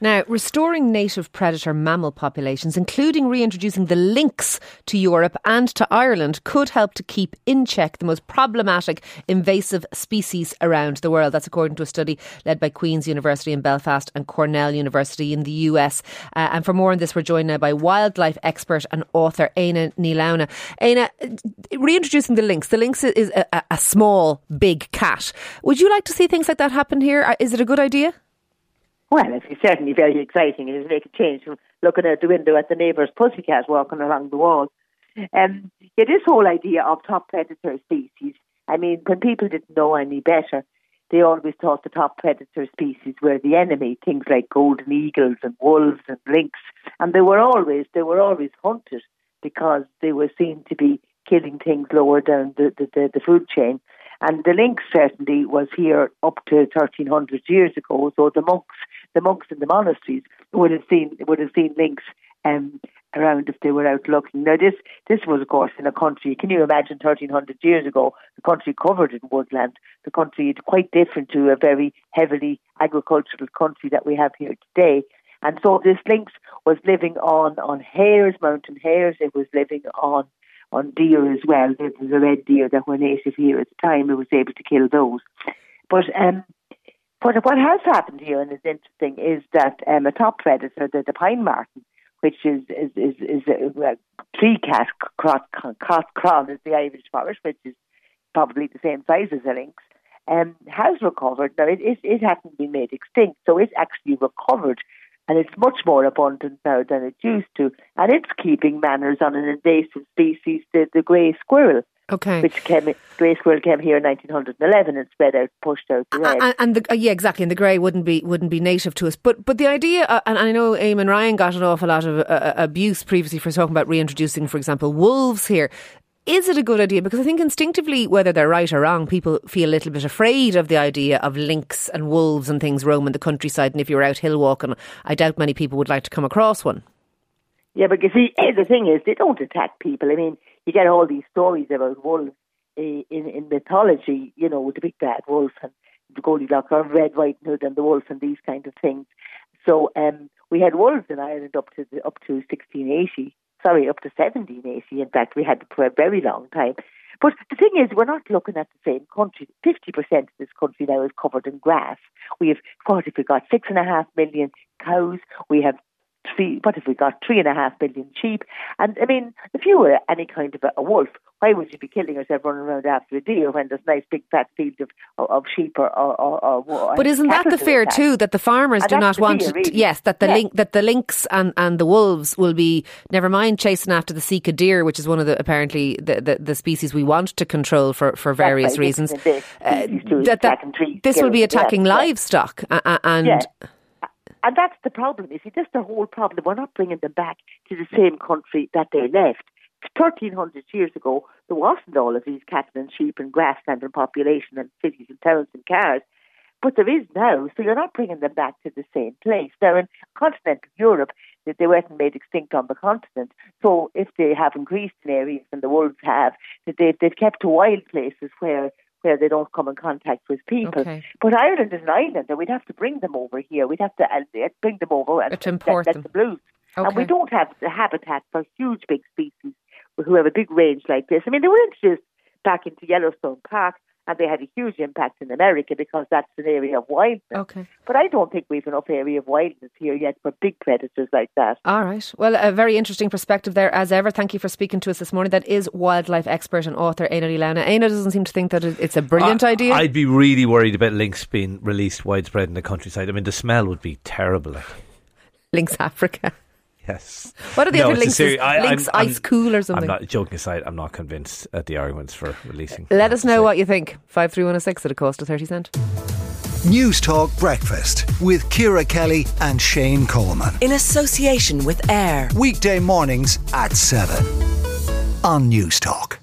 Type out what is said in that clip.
Now, restoring native predator mammal populations, including reintroducing the lynx to Europe and to Ireland, could help to keep in check the most problematic invasive species around the world. That's according to a study led by Queen's University in Belfast and Cornell University in the US. Uh, and for more on this, we're joined now by wildlife expert and author Éanna Ní Lamhna. Éanna, reintroducing the lynx. The lynx is a, a small, big cat. Would you like to see things like that happen here? Uh, it a good idea? Well, it's certainly very exciting. It is make a change from looking out the window at the neighbour's pussycat walking along the wall. Um, yeah, this whole idea of top predator species, I mean, when people didn't know any better, they always thought the top predator species were the enemy, things like golden eagles and wolves and lynx. And they were always they were always hunted because they were seen to be killing things lower down the, the, the, the food chain. And the lynx certainly was here up to 1300 years ago. So the monks, the monks in the monasteries would have seen would have seen lynx um, around if they were out looking. Now this this was of course in a country. Can you imagine 1300 years ago? The country covered in woodland. The country is quite different to a very heavily agricultural country that we have here today. And so this lynx was living on on hares, mountain hares. It was living on on deer as well. There was a red deer that were native here at the time. It was able to kill those. But um, but what has happened here, and is interesting, is that um, a top predator, the, the pine marten, which is is is, is a, a tree cat, cross cross is the Irish forest, which is probably the same size as a lynx, um, has recovered. Now it, it it hasn't been made extinct, so it's actually recovered and it's much more abundant now than it used to. And it's keeping manners on an invasive species, the, the grey squirrel. Okay. Which came, grey squirrel came here in 1911 and spread out, pushed out the red. And, and the, yeah, exactly. And the grey wouldn't be wouldn't be native to us. But but the idea, uh, and I know Eamon Ryan got an awful lot of uh, uh abuse previously for talking about reintroducing, for example, wolves here. Is it a good idea? Because I think instinctively, whether they're right or wrong, people feel a little bit afraid of the idea of lynx and wolves and things roaming the countryside. And if you're out hill walking, I doubt many people would like to come across one. Yeah, but you see, the thing is, they don't attack people. I mean, you get all these stories about wolves in, in mythology, you know, with the big bad wolf and the Goldilocks or Red White Hood and the wolf and these kind of things. So um, we had wolves in Ireland up to the, up to 1680 sorry, up to 1780. In fact, we had for a very long time. But the thing is, we're not looking at the same country. 50% of this country now is covered in grass. We have, what if we've got six and a half million cows? We have three, what if we got Three and a half billion sheep? And I mean, if you were any kind of a, a wolf, why would you be killing yourself running around after a deer when there's nice big fat field of, of, sheep or, or, or, or But isn't that the fear too that the farmers and do not want fear, really. yes that the yeah. link that the lynx and, and the wolves will be never mind chasing after the sika deer which is one of the apparently the, the, the species we want to control for, for various right. reasons uh, that, that this will be attacking yeah. livestock uh, and yeah. And that's the problem. You see, that's the whole problem. We're not bringing them back to the same country that they left. 1300 years ago, there wasn't all of these cattle and sheep and grassland and population and cities and towns and cars. But there is now, so you're not bringing them back to the same place. Now, in continental Europe, they weren't made extinct on the continent. So if they have increased in areas and the wolves have, they've, they've kept to wild places where where they don't come in contact with people. Okay. But Ireland is an island, and we'd have to bring them over here. We'd have to uh, bring them over and import let, them. let them loose. Okay. And we don't have the habitat for huge, big species who have a big range like this. I mean, they were introduced back into Yellowstone Park, and they had a huge impact in America because that's an area of wildness. Okay. But I don't think we've enough area of wildness here yet for big predators like that. All right. Well, a very interesting perspective there as ever. Thank you for speaking to us this morning. That is wildlife expert and author Éanna Ní Lamhna. Éanna doesn't seem to think that it's a brilliant I, idea. I'd be really worried about lynx being released widespread in the countryside. I mean, the smell would be terrible. Like. Lynx Africa. Yes. What are the no, other links? Seri- I, links I'm, ice I'm, cool or something? I'm not joking aside. I'm not convinced at the arguments for releasing. Let us know what you think. Five three one zero six at a cost of thirty cent. News Talk Breakfast with Ciara Kelly and Shane Coleman in association with AIR weekday mornings at seven on News Talk.